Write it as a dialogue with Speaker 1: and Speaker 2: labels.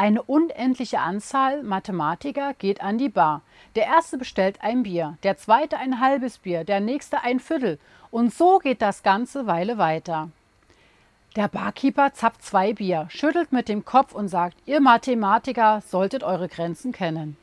Speaker 1: Eine unendliche Anzahl Mathematiker geht an die Bar. Der erste bestellt ein Bier, der zweite ein halbes Bier, der nächste ein Viertel. Und so geht das ganze Weile weiter. Der Barkeeper zapft zwei Bier, schüttelt mit dem Kopf und sagt, ihr Mathematiker solltet eure Grenzen kennen.